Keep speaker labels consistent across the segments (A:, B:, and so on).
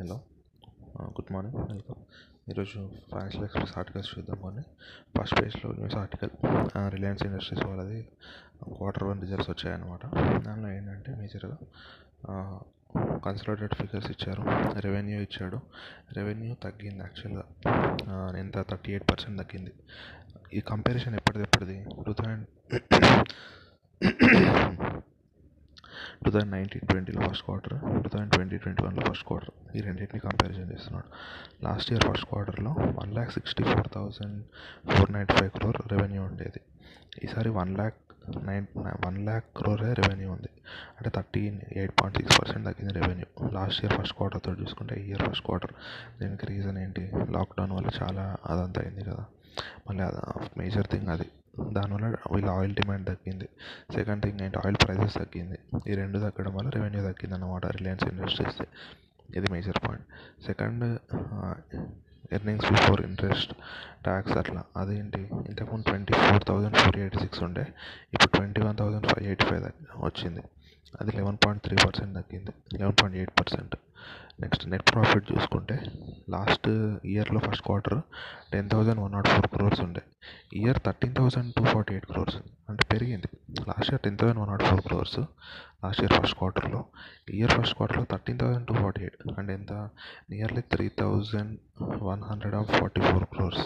A: Hello. Good morning. Welcome. ఈరోజు financial express articles చూద్దాం కానీ ఫస్ట్ పేజ్లో న్యూస్ ఆర్టికల్. రిలయన్స్ ఇండస్ట్రీస్ వాళ్ళది క్వార్టర్ వన్ రిజల్ట్స్ వచ్చాయన్నమాట. దానిలో ఏంటంటే మేజర్గా కన్సల్టేట్ ఫిగర్స్ ఇచ్చారు. రెవెన్యూ ఇచ్చాడు. రెవెన్యూ తగ్గింది యాక్చువల్గా ఎంత? థర్టీ ఎయిట్ పర్సెంట్ తగ్గింది. ఈ కంపారిజన్ ఎప్పటిది ఎప్పటిది? Two thousand two thousand nineteen ట్వంటీలో first quarter two thousand twenty twenty వన్లో ఫస్ట్ క్వార్టర్ ఈ రెండింటిని కంపారిజన్ చేస్తున్నాడు. లాస్ట్ ఇయర్ ఫస్ట్ క్వార్టర్లో one lakh sixty four thousand four ninety five crore revenue ఉండేది. ఈసారి one lakh nine one lakh crore revenue ఉంది. అంటే thirty eight point six percent తగ్గింది రెవెన్యూ లాస్ట్ ఇయర్ ఫస్ట్ క్వార్టర్తో చూసుకుంటే ఈ ఇయర్ ఫస్ట్ క్వార్టర్ దీనికి రీజన్ ఏంటి? లాక్డౌన్ వల్ల చాలా అదంతా అయింది కదా. మళ్ళీ మేజర్ థింగ్ అది. దానివల్ల వీళ్ళ ఆయిల్ డిమాండ్ తగ్గింది. సెకండ్ థింగ్ ఏంటి? ఆయిల్ ప్రైసెస్ తగ్గింది. ఈ రెండు తగ్గడం వల్ల రెవెన్యూ తగ్గింది అన్నమాట రిలయన్స్ ఇండస్ట్రీస్ ఇది major point second earnings before interest tax అట్లా. అదేంటి? ఇంతకుముందు twenty four thousand four eighty six ఉండే ఇప్పుడు twenty one thousand five eighty five వచ్చింది. అది లెవెన్ పాయింట్ త్రీ పర్సెంట్ తగ్గింది. Eleven point eight percent next net profit చూసుకుంటే లాస్ట్ ఇయర్లో first quarter ten thousand one not four crores ఉండే. Year thirteen thousand two forty eight crores అంటే పెరిగింది. Last year ten thousand one not four crores last year first క్వార్టర్లో year first క్వార్టర్లో thirteen thousand two forty eight అంటే ఎంత nearly three thousand one hundred and forty four crores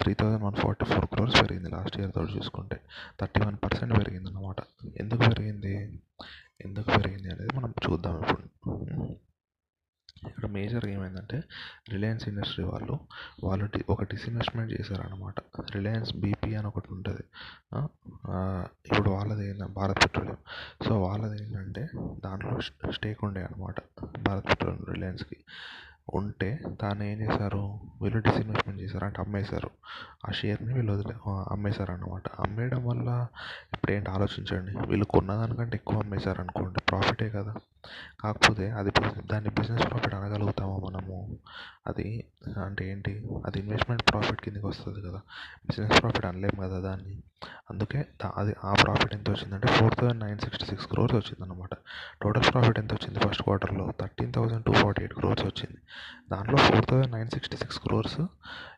A: three thousand one forty four crores పెరిగింది last year తోటి చూసుకుంటే. Thirty one percent పెరిగింది అన్నమాట. ఎందుకు పెరిగింది? ఎందుకు పెరిగింది అనేది మనం చూద్దాం ఇప్పుడు. ఇక్కడ మేజర్గా ఏమైందంటే రిలయన్స్ ఇండస్ట్రీ వాళ్ళు వాళ్ళు ఒక డిస్ఇన్వెస్ట్మెంట్ చేశారనమాట రిలయన్స్ బీపీ అని ఒకటి ఉంటుంది. ఇప్పుడు వాళ్ళది ఏంటంటే భారత్ పెట్రోలియం. సో వాళ్ళది ఏంటంటే దాంట్లో స్టేక్ ఉండే అనమాట భారత్ పెట్రోలియం రిలయన్స్కి ఉంటే దాన్ని ఏం చేశారు? వీళ్ళు డిస్ఇన్వెస్ట్మెంట్ చేశారు. అంటే అమ్మేశారు. ఆ షేర్ని వీళ్ళు వదిలే అమ్మేశారు అనమాట అమ్మేయడం వల్ల ఇప్పుడు ఏంటి ఆలోచించండి. వీళ్ళు కొన్నదానికంటే ఎక్కువ అమ్మేశారు అనుకోండి ప్రాఫిటే కదా. కాకపోతే అది దాన్ని బిజినెస్ ప్రాఫిట్ అనగలుగుతామా మనము? అది అంటే ఏంటి? అది ఇన్వెస్ట్మెంట్ ప్రాఫిట్ కిందకి వస్తుంది కదా. బిజినెస్ ప్రాఫిట్ అనలేము కదా దాన్ని. అందుకే అది ఆ ప్రాఫిట్ ఎంత వచ్చిందంటే four thousand nine sixty six crores వచ్చింది అనమాట టోటల్ ప్రాఫిట్ ఎంత వచ్చింది ఫస్ట్ క్వార్టర్లో thirteen thousand two forty eight crores వచ్చింది. దాంట్లో four thousand nine sixty six crores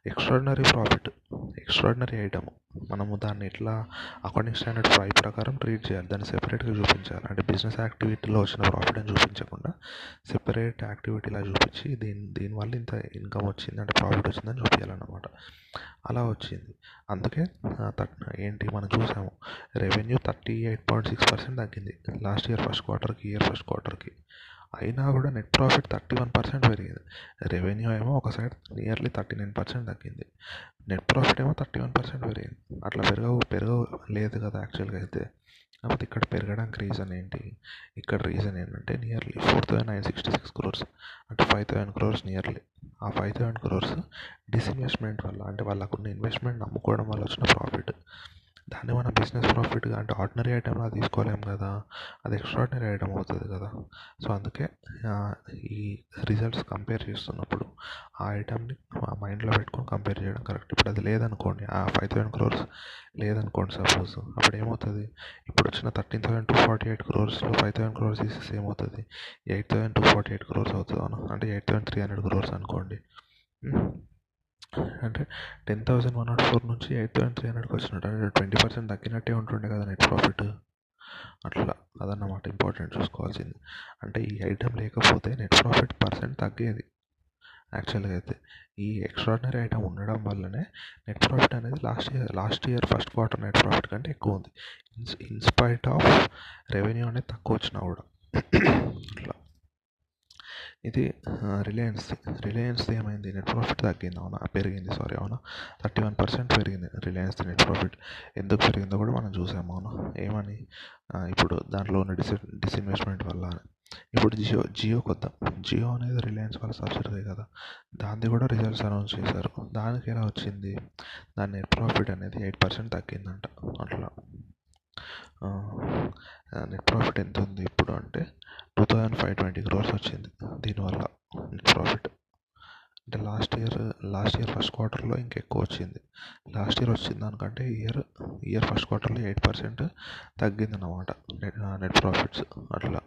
A: extraordinary profit extraordinary item మనము దాన్ని ఎట్లా అకౌంటింగ్ స్టాండర్డ్ ఫైవ్ ప్రకారం ట్రీట్ చేయాలి. దాన్ని సెపరేట్గా చూపించాలి. అంటే బిజినెస్ యాక్టివిటీలో వచ్చిన ప్రాఫిట్ అని చూపించకుండా సెపరేట్ యాక్టివిటీలా చూపించి దీని దీనివల్ల ఇంత ఇన్కమ్ వచ్చింది అంటే ప్రాఫిట్ వచ్చిందని చూపించాలన్నమాట అలా వచ్చింది. అందుకే ఏంటి మనం చూసాము revenue thirty eight point six percent తగ్గింది లాస్ట్ ఇయర్ ఫస్ట్ క్వార్టర్కి ఇయర్ ఫస్ట్ క్వార్టర్కి. అయినా కూడా net profit thirty one percent పెరిగింది. రెవెన్యూ ఏమో ఒక side nearly thirty nine percent తగ్గింది. నెట్ ప్రాఫిట్ ఏమో థర్టీ వన్ పర్సెంట్ పెరిగింది. అట్లా పెరగవు పెరగవు లేదు కదా యాక్చువల్గా అయితే. కాకపోతే ఇక్కడ పెరగడానికి రీజన్ ఏంటి? ఇక్కడ రీజన్ ఏంటంటే nearly four thousand nine sixty six crores అంటే ఫైవ్ థౌసండ్ క్రోర్స్ నియర్లీ ఆ ఫైవ్ థౌసండ్ క్రోర్స్ డిస్ఇన్వెస్ట్మెంట్ వల్ల అంటే వాళ్ళకున్న ఇన్వెస్ట్మెంట్ నమ్ముకోవడం వల్ల వచ్చిన ప్రాఫిట్ దాన్ని మనం బిజినెస్ ప్రాఫిట్గా అంటే ఆర్డినరీ ఐటెంలా తీసుకోలేము కదా. అది ఎక్స్ట్రాడినరీ ఐటమ్ అవుతుంది కదా. సో అందుకే ఈ రిజల్ట్స్ కంపేర్ చేస్తున్నప్పుడు ఆ ఐటమ్ని మైండ్లో పెట్టుకొని కంపేర్ చేయడం కరెక్ట్. ఇప్పుడు అది లేదనుకోండి ఆ ఫైవ్ థౌసండ్ క్రోర్స్ లేదనుకోండి సపోజ్ అప్పుడు ఏమవుతుంది? ఇప్పుడు వచ్చిన thirteen thousand two forty eight క్రోర్స్లో five thousand crores తీసేసి ఏమవుతుంది? Eight thousand two forty eight crores అవుతుంది అంటే eight thousand three hundred crores అనుకోండి. అంటే ten thousand one not four నుంచి ఎయిట్ థౌసండ్ త్రీ హండ్రెడ్కి వచ్చినట్టు. అంటే ట్వంటీ పర్సెంట్ తగ్గినట్టే ఉంటుండే కదా నెట్ ప్రాఫిట్ అట్లా అదన్నమాట ఇంపార్టెంట్ చూసుకోవాల్సింది. అంటే ఈ ఐటెం లేకపోతే నెట్ ప్రాఫిట్ పర్సెంట్ తగ్గేది. యాక్చువల్గా అయితే ఈ ఎక్స్ట్రాడినరీ ఐటమ్ ఉండడం వల్లనే నెట్ ప్రాఫిట్ అనేది last year last year first quarter net profit కంటే ఎక్కువ ఉంది. ఇన్స్పైట్ ఆఫ్ రెవెన్యూ అనేది తక్కువ వచ్చినా కూడా. అట్లా. ఇది రిలయన్స్ రిలయన్స్ ఏమైంది నెట్ ప్రాఫిట్ తగ్గింది అవునా పెరిగింది సారీ అవునా థర్టీ వన్ పర్సెంట్ పెరిగింది రిలయన్స్ నెట్ ప్రాఫిట్ ఎందుకు పెరిగిందో కూడా మనం చూసాము అవునా ఏమని ఇప్పుడు దాంట్లో ఉన్న డిస్ డిస్ఇన్వెస్ట్మెంట్ వల్ల ఇప్పుడు జియో జియోకి వద్దాం జియో అనేది రిలయన్స్ వాళ్ళ సబ్సిడరీ కదా దాన్ని కూడా రిజల్ట్స్ అనౌన్స్ చేశారు దానికి ఎలా వచ్చింది దాని నెట్ ప్రాఫిట్ అనేది ఎయిట్ పర్సెంట్ తగ్గిందంట అట్లా నెట్ ప్రాఫిట్ ఎంత ఉంది ఇప్పుడు అంటే two thousand five twenty crores వచ్చింది దీనివల్ల నెట్ ప్రాఫిట్ అంటే last year last year first క్వార్టర్లో ఇంకెక్కువ వచ్చింది. లాస్ట్ ఇయర్ వచ్చిన దానికంటే ఇయర్ ఇయర్ ఫస్ట్ క్వార్టర్లో ఎయిట్ పర్సెంట్ తగ్గింది అన్నమాట నెట్ నెట్ ప్రాఫిట్స్ అట్లా.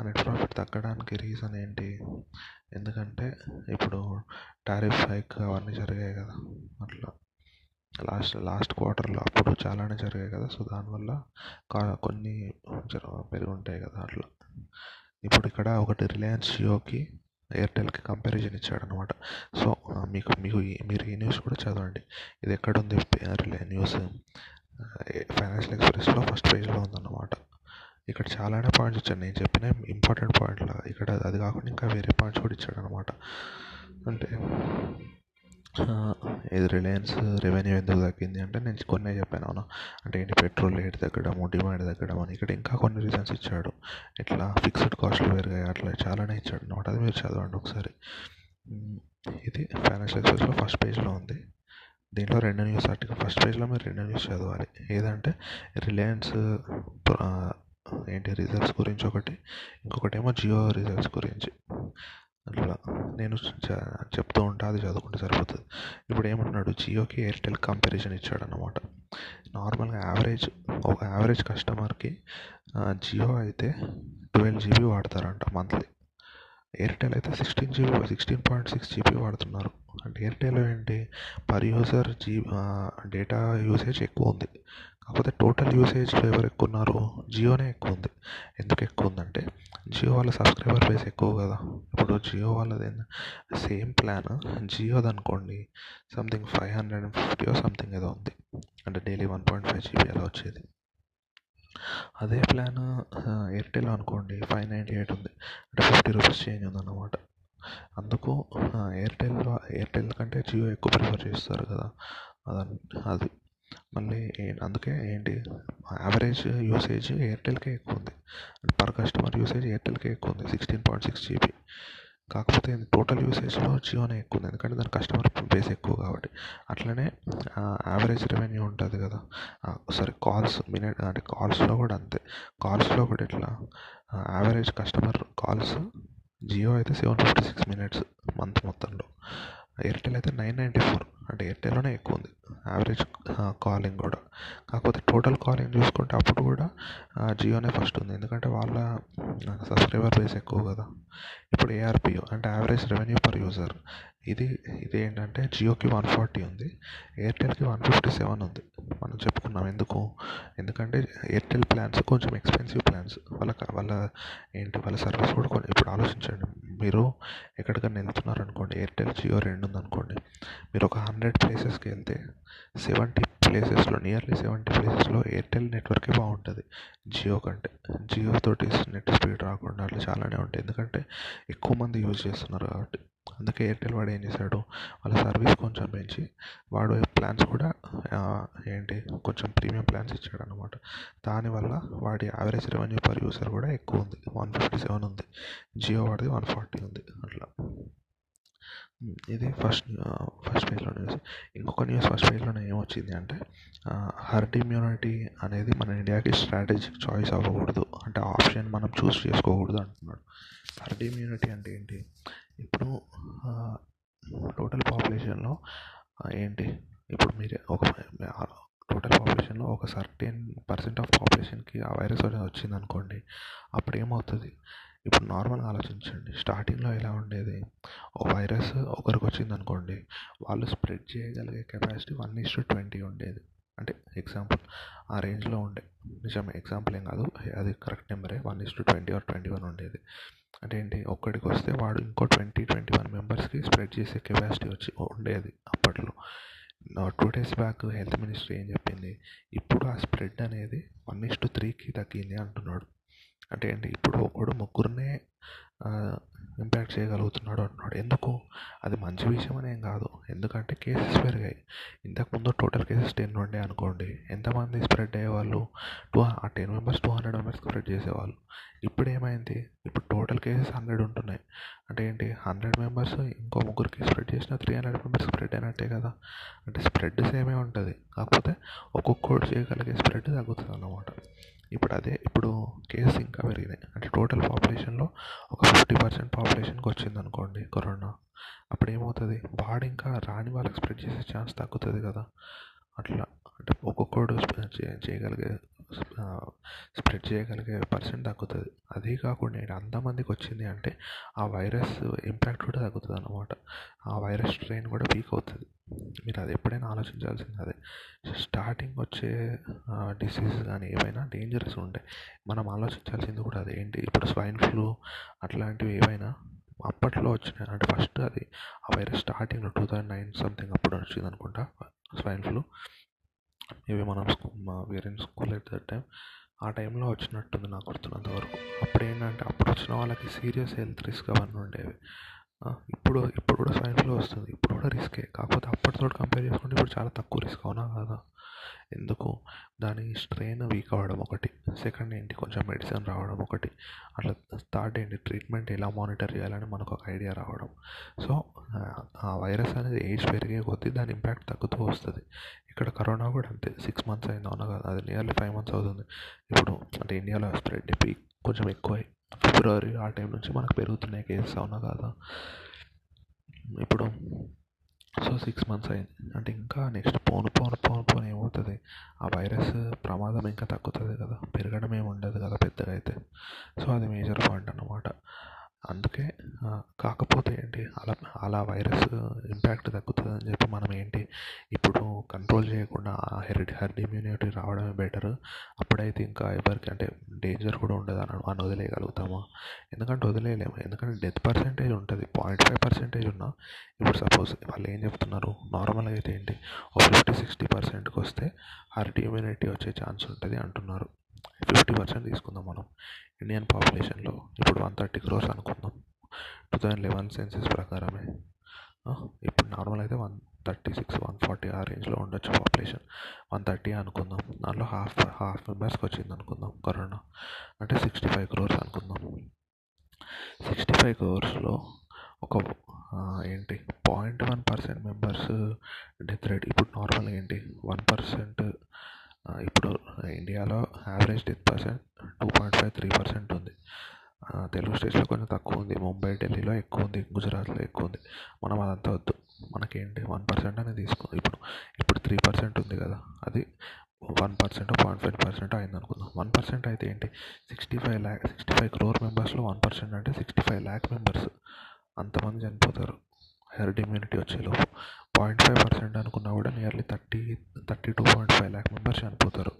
A: ఆ నెట్ ప్రాఫిట్ తగ్గడానికి రీజన్ ఏంటి? ఎందుకంటే ఇప్పుడు టారిఫ్ హైక్ అవన్నీ జరిగాయి కదా. అట్లా. లాస్ట్ లాస్ట్ క్వార్టర్లో అప్పుడు చాలానే జరిగాయి కదా. సో దానివల్ల కా కొన్ని పెరిగి ఉంటాయి కదా అట్లా. ఇప్పుడు ఇక్కడ ఒకటి రిలయన్స్ జియోకి ఎయిర్టెల్కి కంపారిజన్ ఇచ్చాడు అనమాట సో మీకు మీకు ఈ- మీరు ఈ న్యూస్ కూడా చదవండి. ఇది ఎక్కడ ఉంది రిలయన్స్ న్యూస్ ఫైనాన్షియల్ ఎక్స్ప్రెస్లో ఫస్ట్ పేజ్లో ఉందన్నమాట. ఇక్కడ చాలానే పాయింట్స్ వచ్చాయి నేను చెప్పిన ఇంపార్టెంట్ పాయింట్లు ఇక్కడ అది కాకుండా ఇంకా వేరే పాయింట్స్ కూడా ఇచ్చాడు అనమాట అంటే ఇది రిలయన్స్ రెవెన్యూ ఎందుకు తగ్గింది అంటే నేను కొన్నే చెప్పాను అవును? అంటే ఏంటి? పెట్రోల్ రేట్ తగ్గడము డిమాండ్ తగ్గడం అని. ఇక్కడ ఇంకా కొన్ని రీజన్స్ ఇచ్చాడు. ఇట్లా ఫిక్స్డ్ కాస్ట్లు పెరిగాయి. అట్లా చాలానే ఇచ్చాడు అనమాట అది మీరు చదవండి ఒకసారి. ఇది ఫైనాన్షియల్ ఎక్స్ప్రెస్లో ఫస్ట్ పేజ్లో ఉంది. దీంట్లో రెండు న్యూస్ ఆర్టికల్ ఫస్ట్ పేజ్లో మీరు రెండు న్యూస్ చదవాలి. ఏదంటే రిలయన్స్ ఏంటి? రిజల్ట్స్ గురించి ఒకటి. ఇంకొకటి ఏమో జియో రిజల్ట్స్ గురించి. అట్లా నేను చెప్తూ ఉంటా అది చదువుకుంటే సరిపోతుంది. ఇప్పుడు ఏమంటున్నాడు జియోకి ఎయిర్టెల్ కంపారిజన్ ఇచ్చాడనమాట నార్మల్గా యావరేజ్ ఒక యావరేజ్ కస్టమర్కి జియో అయితే ట్వెల్వ్ జీబీ వాడతారంట మంత్లీ ఎయిర్టెల్ అయితే sixteen GB sixteen point six GB వాడుతున్నారు. అంటే ఎయిర్టెల్ ఏంటి? Per user G data usage ఎక్కువ ఉంది. కాకపోతే టోటల్ యూసేజ్లో ఎవరు ఎక్కువ ఉన్నారు జియోనే ఎక్కువ ఉంది ఎందుకు ఎక్కువ ఉందంటే జియో వాళ్ళ సబ్స్క్రైబర్ బేస్ ఎక్కువ కదా. ఇప్పుడు జియో వాళ్ళది సేమ్ ప్లాన్ జియోది అనుకోండి something five hundred and fifty something ఏదో ఉంది. అంటే daily one point five GB అలా వచ్చేది. అదే ప్లాన్ ఎయిర్టెల్ అనుకోండి ఫైవ్ నైంటీ ఎయిట్ ఉంది. అంటే ఫిఫ్టీ రూపీస్ చేంజ్ ఉందన్నమాట. అందుకు ఎయిర్టెల్ ఎయిర్టెల్ కంటే జియో ఎక్కువ ప్రిఫర్ చేస్తారు కదా. అదని అది. మళ్ళీ అందుకే ఏంటి యావరేజ్ యూసేజ్ ఎయిర్టెల్కే ఎక్కువ ఉంది పర్ కస్టమర్ యూసేజ్ ఎయిర్టెల్కే ఎక్కువ ఉంది సిక్స్టీన్ పాయింట్ సిక్స్ జీబీ కాకపోతే టోటల్ యూసేజ్లో జియోనే ఎక్కువ ఉంది ఎందుకంటే దాని కస్టమర్ బేస్ ఎక్కువ కాబట్టి. అట్లనే యావరేజ్ రెవెన్యూ ఉంటుంది కదా. సారీ కాల్స్ మినిట్ అంటే కాల్స్లో కూడా అంతే. కాల్స్లో కూడా ఇట్లా యావరేజ్ కస్టమర్ కాల్స్ జియో అయితే seven fifty six minutes month మొత్తంలో. ఎయిర్టెల్ అయితే నైన్ నైంటీ ఫోర్ అంటే ఎయిర్టెల్లోనే ఎక్కువ ఉంది. యావరేజ్ కాలింగ్ కూడా. కాకపోతే టోటల్ కాలింగ్ చూసుకుంటే అప్పుడు కూడా జియోనే ఫస్ట్ ఉంది. ఎందుకంటే వాళ్ళ సబ్స్క్రైబర్ బేస్ ఎక్కువ కదా. ఇప్పుడు ఏఆర్పియో అంటే యావరేజ్ రెవెన్యూ పర్ యూజర్ ఇది ఇది ఏంటంటే జియోకి వన్ ఫార్టీ ఉంది. ఎయిర్టెల్కి వన్ ఫిఫ్టీ సెవెన్ ఉంది. మనం చెప్పుకున్నాం ఎందుకు? ఎందుకంటే ఎయిర్టెల్ ప్లాన్స్ కొంచెం ఎక్స్పెన్సివ్ ప్లాన్స్ వాళ్ళ వాళ్ళ ఏంటి? వాళ్ళ సర్వీస్ కూడా కొంచెం ఇప్పుడు ఆలోచించండి. మీరు ఎక్కడికైనా వెళ్తున్నారు అనుకోండి ఎయిర్టెల్ జియో రెండు ఉందనుకోండి మీరు ఒక హండ్రెడ్ ప్లేసెస్కి వెళ్తే సెవెంటీ ప్లేసెస్లో నియర్లీ సెవెంటీ ప్లేసెస్లో ఎయిర్టెల్ నెట్వర్కే బాగుంటుంది. జియో కంటే. జియో తోటి నెట్ స్పీడ్ రాకుండా అట్లా చాలానే ఉంటాయి ఎందుకంటే ఎక్కువ మంది యూజ్ చేస్తున్నారు కాబట్టి. అందుకే ఎయిర్టెల్ వాడు ఏం చేశాడు వాళ్ళ సర్వీస్ కొంచెం పెంచి వాడు ప్లాన్స్ కూడా ఏంటి కొంచెం ప్రీమియం ప్లాన్స్ ఇచ్చాడు అనమాట దానివల్ల వాడి యావరేజ్ రెవెన్యూ పర్ యూసర్ కూడా ఎక్కువ ఉంది. వన్ ఫిఫ్టీ సెవెన్ ఉంది. జియో వాడిది వన్ ఫార్టీ ఉంది. అట్లా. ఇది ఫస్ట్ ఫస్ట్ పేజ్లో న్యూస్ ఇంకొక న్యూస్ ఫస్ట్ పేజ్లోనే ఏమొచ్చింది అంటే హర్డ్ ఇమ్యూనిటీ అనేది మన ఇండియాకి స్ట్రాటజిక్ చాయిస్ అవ్వకూడదు. అంటే ఆప్షన్ మనం చూస్ చేసుకోకూడదు అంటున్నాడు. హర్డ్ ఇమ్యూనిటీ అంటే ఏంటి? ఇప్పుడు టోటల్ పాపులేషన్లో ఏంటి? ఇప్పుడు మీరు ఒక టోటల్ పాపులేషన్లో ఒక సర్టెన్ పర్సెంట్ ఆఫ్ పాపులేషన్కి ఆ వైరస్ అనేది వచ్చింది అనుకోండి అప్పుడు ఏమవుతుంది? ఇప్పుడు నార్మల్గా ఆలోచించండి. స్టార్టింగ్లో ఎలా ఉండేది? ఓ వైరస్ ఒకరికి వచ్చింది అనుకోండి వాళ్ళు స్ప్రెడ్ చేయగలిగే capacity one is to twenty ఉండేది. అంటే ఎగ్జాంపుల్ ఆ రేంజ్లో ఉండే. నిజమే ఎగ్జాంపుల్ ఏం కాదు అది కరెక్ట్ నెంబరే one is to twenty or twenty one ఉండేది. అంటే ఏంటి? ఒక్కడికి వస్తే వాడు ఇంకో ట్వంటీ ట్వంటీ వన్ మెంబర్స్కి స్ప్రెడ్ చేసే కెపాసిటీ వచ్చి ఉండేది అప్పట్లో. Two days back health ministry ఏం చెప్పింది? ఇప్పుడు ఆ స్ప్రెడ్ అనేది వన్ ఇస్ టు త్రీకి తగ్గింది అంటున్నాడు. అంటే ఏంటి ఇప్పుడు ఒకడు ముగ్గురినే ఇంపాక్ట్ చేయగలుగుతున్నాడు అంటున్నాడు ఎందుకు? అది మంచి విషయం అని ఏం కాదు. ఎందుకంటే కేసెస్ పెరిగాయి. ఇంతకుముందు టోటల్ కేసెస్ టెన్ ఉండే అనుకోండి. ఎంతమంది స్ప్రెడ్ అయ్యేవాళ్ళు? టూ ఆ టెన్ మెంబర్స్ టూ హండ్రెడ్ మెంబర్స్కి స్ప్రెడ్ చేసేవాళ్ళు. ఇప్పుడు ఏమైంది? ఇప్పుడు టోటల్ కేసెస్ హండ్రెడ్ ఉంటున్నాయి. అంటే ఏంటి? హండ్రెడ్ మెంబర్స్ ఇంకో ముగ్గురికి స్ప్రెడ్ చేసిన త్రీ హండ్రెడ్ మెంబర్స్ స్ప్రెడ్ అయినట్టే కదా? అంటే స్ప్రెడ్ సేమే ఉంటుంది. కాకపోతే ఒక్కొక్కటి చేయగలిగే స్ప్రెడ్ తగ్గుతుంది అన్నమాట. ఇప్పుడు అదే ఇప్పుడు కేసెస్ ఇంకా పెరిగినాయి అంటే టోటల్ పాపులేషన్లో ఒక ఫిఫ్టీ పర్సెంట్ పాపులేషన్కి వచ్చింది అనుకోండి కరోనా. అప్పుడు ఏమవుతుంది బాడీ ఇంకా రాని వాళ్ళకి స్ప్రెడ్ చేసే ఛాన్స్ తగ్గుతుంది కదా. అట్లా. అంటే ఒక్కొక్కడు చేయగలిగే స్ప్రెడ్ చేయగలిగే పర్సెంట్ తగ్గుతుంది. అదే కాకుండా ఏంటి అంతమందికి వచ్చింది అంటే ఆ వైరస్ ఇంపాక్ట్ కూడా తగ్గుతుంది అన్నమాట. ఆ వైరస్ స్ట్రెయిన్ కూడా వీక్ అవుతుంది. మీరు అది ఎప్పుడైనా ఆలోచించాల్సింది అదే. స్టార్టింగ్ వచ్చే డిసీజ్ కానీ ఏవైనా డేంజరస్ ఉంటాయి మనం ఆలోచించాల్సింది కూడా అదే. ఏంటి? ఇప్పుడు స్వైన్ ఫ్లూ అట్లాంటివి ఏవైనా అప్పట్లో వచ్చినాయి అంటే ఫస్ట్ అది ఆ వైరస్ స్టార్టింగ్లో టూ థౌజండ్ నైన్ సంథింగ్ అప్పుడు వచ్చింది అనుకుంటా స్వైన్ ఫ్లూ ఇవి మనం మా వేరే స్కూల్ ఎట్ దట్ టైం ఆ టైంలో వచ్చినట్టుంది నాకు గుర్తున్నంత వరకు. అప్పుడు ఏంటంటే అప్పుడు వచ్చిన వాళ్ళకి సీరియస్ హెల్త్ రిస్క్ అవన్నీ ఉండేవి. ఇప్పుడు ఇప్పుడు కూడా స్వైన్ ఫ్లూ వస్తుంది. ఇప్పుడు కూడా రిస్కే కాకపోతే అప్పటితో కంపేర్ చేసుకుంటే ఇప్పుడు చాలా తక్కువ రిస్క్ అవునా? కాదా? ఎందుకు? దాని స్ట్రెయిన్ వీక్ అవ్వడం ఒకటి. సెకండ్ ఏంటి? కొంచెం మెడిసిన్ రావడం ఒకటి. అట్లా థర్డ్ ఏంటి? ట్రీట్మెంట్ ఎలా మానిటర్ చేయాలని మనకు ఒక ఐడియా రావడం. సో ఆ వైరస్ అనేది ఏజ్ పెరిగే కొద్దీ దాని ఇంపాక్ట్ తగ్గుతూ వస్తుంది. ఇక్కడ కరోనా కూడా అంతే. సిక్స్ మంత్స్ అయింది అవునా కాదు? అది నియర్లీ ఫైవ్ మంత్స్ అవుతుంది. ఇప్పుడు అంటే ఇండియాలో స్ప్రెడ్ పీక్ కొంచెం ఎక్కువ. ఫిబ్రవరి ఆ టైం నుంచి మనకు పెరుగుతున్నాయి కేసెస్ అవునా కాదా? ఇప్పుడు సో సిక్స్ మంత్స్ అయింది. అంటే ఇంకా నెక్స్ట్ పోను పోను పోను పోను ఏమవుతుంది? ఆ వైరస్ ప్రమాదం ఇంకా తగ్గుతుంది కదా. పెరగడం ఏమి ఉండదు కదా పెద్దగా అయితే. సో అది మేజర్ పాయింట్ అన్నమాట. అందుకే కాకపోతే ఏంటి అలా అలా వైరస్ ఇంపాక్ట్ తగ్గుతుంది అని చెప్పి మనం ఏంటి ఇప్పుడు కంట్రోల్ చేయకుండా హెర్డ్ హెర్డ్ ఇమ్యూనిటీ రావడమే బెటర్ అప్పుడైతే ఇంకా ఎవరికి అంటే డేంజర్ కూడా ఉండదు అని అని వదిలేయగలుగుతామా? ఎందుకంటే వదిలేయలేము. ఎందుకంటే డెత్ పర్సెంటేజ్ ఉంటుంది. పాయింట్ ఫైవ్ పర్సెంటేజ్ ఉన్నా ఇప్పుడు సపోజ్ వాళ్ళు ఏం చెప్తున్నారు? నార్మల్గా అయితే ఏంటి ఒక ఫిఫ్టీ సిక్స్టీ పర్సెంట్కి వస్తే హెర్డ్ ఇమ్యూనిటీ వచ్చే ఛాన్స్ ఉంటుంది అంటున్నారు. ఫిఫ్టీ పర్సెంట్ తీసుకుందాం మనం. ఇండియన్ పాపులేషన్లో ఇప్పుడు వన్ థర్టీ క్రోర్స్ అనుకుందాం. టూ థౌజండ్ లెవెన్ సెన్సెస్ ప్రకారమే. ఇప్పుడు నార్మల్ అయితే one thirty six one forty ఆ రేంజ్లో ఉండొచ్చు పాపులేషన్. వన్ థర్టీ అనుకుందాం. దాంట్లో హాఫ్ హాఫ్ మెంబర్స్కి వచ్చింది అనుకుందాం కరోనా. అంటే సిక్స్టీ ఫైవ్ క్రోర్స్ అనుకుందాం. సిక్స్టీ ఫైవ్ క్రోర్స్లో ఒక ఏంటి? Point one percent members death rate. ఇప్పుడు నార్మల్ ఏంటి? వన్ పర్సెంట్ ఇప్పుడు ఇండియాలో average death percent two point five three percent ఉంది. తెలుగు స్టేట్స్లో కొంచెం తక్కువ ఉంది. ముంబై ఢిల్లీలో ఎక్కువ ఉంది. గుజరాత్లో ఎక్కువ ఉంది. మనం అదంతా వద్దు. మనకేంటి? వన్ పర్సెంట్ అనేది తీసుకుంది ఇప్పుడు ఇప్పుడు త్రీ పర్సెంట్ ఉంది కదా. అది one percent point five percent అయింది అనుకుందాం వన్ పర్సెంట్ అయితే ఏంటి? Sixty five lakh sixty five crore మెంబర్స్లో వన్ పర్సెంట్ అంటే సిక్స్టీ ఫైవ్ ల్యాక్ మెంబర్స్ అంతమంది చనిపోతారు. హెర్డ్ ఇమ్యూనిటీ వచ్చేలోపు పాయింట్ ఫైవ్ పర్సెంట్ అనుకున్నా కూడా nearly thirty thirty two point five lakh members చనిపోతారు.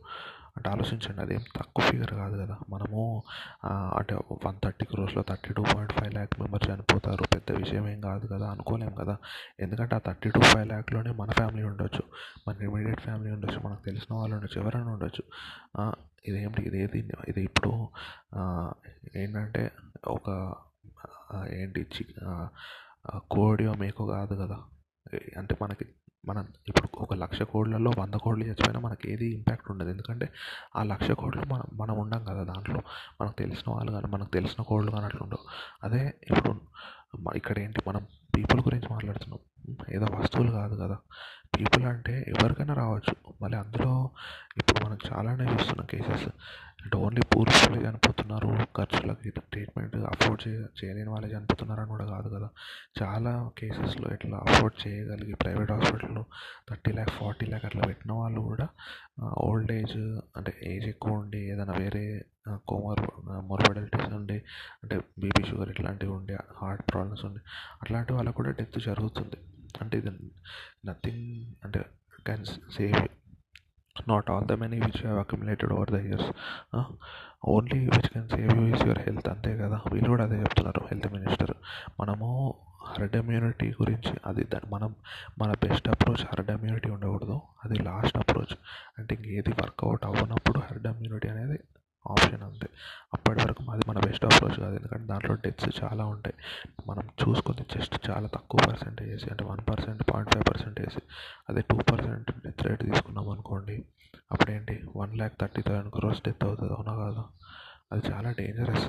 A: అంటే ఆలోచించండి అదేం తక్కువ ఫిగర్ కాదు కదా. మనము అంటే one thirty క్రోర్స్లో thirty two point five lakh members చనిపోతారు. పెద్ద విషయం ఏం కాదు కదా అనుకోలేం కదా. ఎందుకంటే ఆ థర్టీ టూ ఫైవ్ ల్యాక్లోనే మన ఫ్యామిలీ ఉండొచ్చు. మన ఇమీడియట్ ఫ్యామిలీ ఉండొచ్చు. మనకు తెలిసిన వాళ్ళు ఉండొచ్చు. ఎవరైనా ఉండొచ్చు. ఇదేమిటి ఇదేది ఇది ఇప్పుడు ఏంటంటే ఒక ఏంటి చి కోడియో మేకో కాదు కదా. అంటే మనకి మనం ఇప్పుడు ఒక లక్ష కోళ్ళల్లో వంద కోళ్ళు చచ్చిపోయినా మనకి ఏది ఇంపాక్ట్ ఉండదు. ఎందుకంటే ఆ లక్ష కోళ్ళు మనం మనం ఉండం కదా దాంట్లో. మనకు తెలిసిన వాళ్ళు కానీ మనకు తెలిసిన కోళ్ళు కానీ అట్లా ఉండవు. అదే ఇప్పుడు ఇక్కడ ఏంటి మనం పీపుల్ గురించి మాట్లాడుతున్నాం. ఏదో వస్తువులు కాదు కదా. పీపుల్ అంటే ఎవరికైనా రావచ్చు. మళ్ళీ అందులో ఇప్పుడు మనం చాలానే చూస్తున్నాం కేసెస్. అంటే ఓన్లీ పూర్ పీపుల్ చనిపోతున్నారు. ఖర్చులకి ట్రీట్మెంట్ అఫోర్డ్ చేయ చేయలేని వాళ్ళే చనిపోతున్నారు అని కూడా కాదు కదా. చాలా కేసెస్లో ఇట్లా అఫోర్డ్ చేయగలిగి ప్రైవేట్ హాస్పిటల్లో థర్టీ ల్యాక్ ఫార్టీ ల్యాక్ అట్లా పెట్టిన వాళ్ళు కూడా ఓల్డ్ ఏజ్ అంటే ఏజ్ ఎక్కువ ఉండి ఏదైనా వేరే కోమర్ మొర్బిడిటీస్ ఉండి అంటే బీపీ షుగర్ ఇట్లాంటివి ఉండి హార్ట్ ప్రాబ్లమ్స్ ఉండి అట్లాంటి వాళ్ళకు కూడా డెత్ జరుగుతుంది. అంటే ఇది నథింగ్ అంటే can save not all the money which have accumulated over the years only which can save you is your health అంతే కదా? వీళ్ళు కూడా అదే చెప్తున్నారు హెల్త్ మినిస్టర్ మనము హర్డ్ ఇమ్యూనిటీ గురించి అది మనం మన బెస్ట్ అప్రోచ్ హర్డ్ ఇమ్యూనిటీ ఉండకూడదు. అది లాస్ట్ అప్రోచ్ అంటే ఇంకేది వర్కౌట్ అవ్వనప్పుడు హర్డ్ ఇమ్యూనిటీ అనేది ఆప్షన్ అంతే. అప్పటి వరకు అది మన బెస్ట్ అప్రోచ్ కాదు. ఎందుకంటే దాంట్లో డెత్స్ చాలా ఉంటాయి. మనం చూసుకుని జస్ట్ చాలా తక్కువ పర్సెంటేజ్ వేసి అంటే one percent point five percent వేసి అదే టూ పర్సెంట్ డెత్ రేట్ తీసుకున్నాం అనుకోండి అప్పుడేంటి? One lakh thirty thousand crores death అవుతుంది. అవునా కాదు? అది చాలా డేంజరస్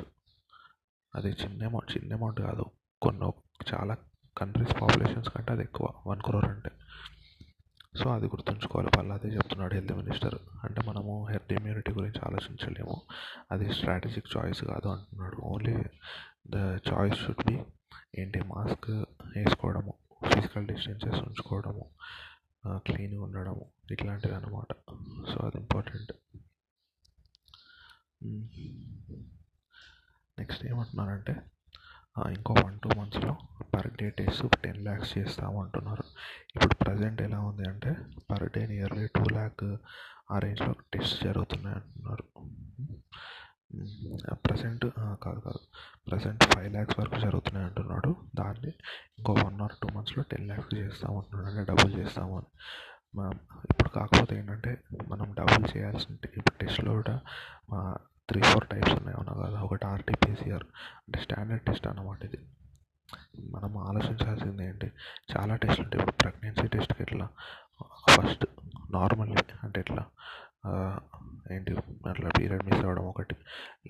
A: అది చిన్న అమౌంట్ చిన్న అమౌంట్ కాదు. కొన్ని చాలా కంట్రీస్ పాపులేషన్స్ కంటే అది ఎక్కువ. వన్ క్రోర్ అంటే. సో అది గుర్తుంచుకోవాలి. వాళ్ళు అదే చెప్తున్నాడు హెల్త్ మినిస్టర్. అంటే మనము హెల్త్ ఇమ్యూనిటీ గురించి ఆలోచించలేము. అది స్ట్రాటజిక్ చాయిస్ కాదు అంటున్నాడు. Only the choice should be ఏంటి? మాస్క్ వేసుకోవడము ఫిజికల్ డిస్టెన్సెస్ ఉంచుకోవడము క్లీన్గా ఉండడము ఇట్లాంటివి అనమాట సో అది ఇంపార్టెంట్. నెక్స్ట్ ఏమంటున్నారంటే ఇంకో వన్ టూ మంత్స్లో per day test ten lakhs చేస్తామంటున్నారు. ఇప్పుడు ప్రజెంట్ ఎలా ఉంది అంటే per day nearly two lakh ఆ రేంజ్లో టెస్ట్ జరుగుతున్నాయి అంటున్నారు. ప్రజెంట్ కాదు కాదు. ప్రజెంట్ ఫైవ్ ల్యాక్స్ వరకు జరుగుతున్నాయి అంటున్నాడు. దాన్ని ఇంకో వన్ ఆర్ టూ మంత్స్లో టెన్ ల్యాక్స్ చేస్తామంటున్నాడు అంటే డబుల్ చేస్తామని. ఇప్పుడు కాకపోతే ఏంటంటే మనం డబుల్ చేయాల్సిన ఇప్పుడు టెస్ట్లో కూడా త్రీ ఫోర్ టైప్స్ ఉన్నాయి. అవునా కదా? ఒకటి ఆర్టీపీసీఆర్ అంటే స్టాండర్డ్ టెస్ట్ అన్నమాట ఇది. మనం ఆలోచించాల్సింది ఏంటి? చాలా టెస్ట్లు ఉంటాయి. ఇప్పుడు ప్రెగ్నెన్సీ టెస్ట్కి ఎట్లా? ఫస్ట్ నార్మల్ అంటే ఎట్లా? ఏంటి? అట్లా పీరియడ్ మిస్ అవ్వడం ఒకటి.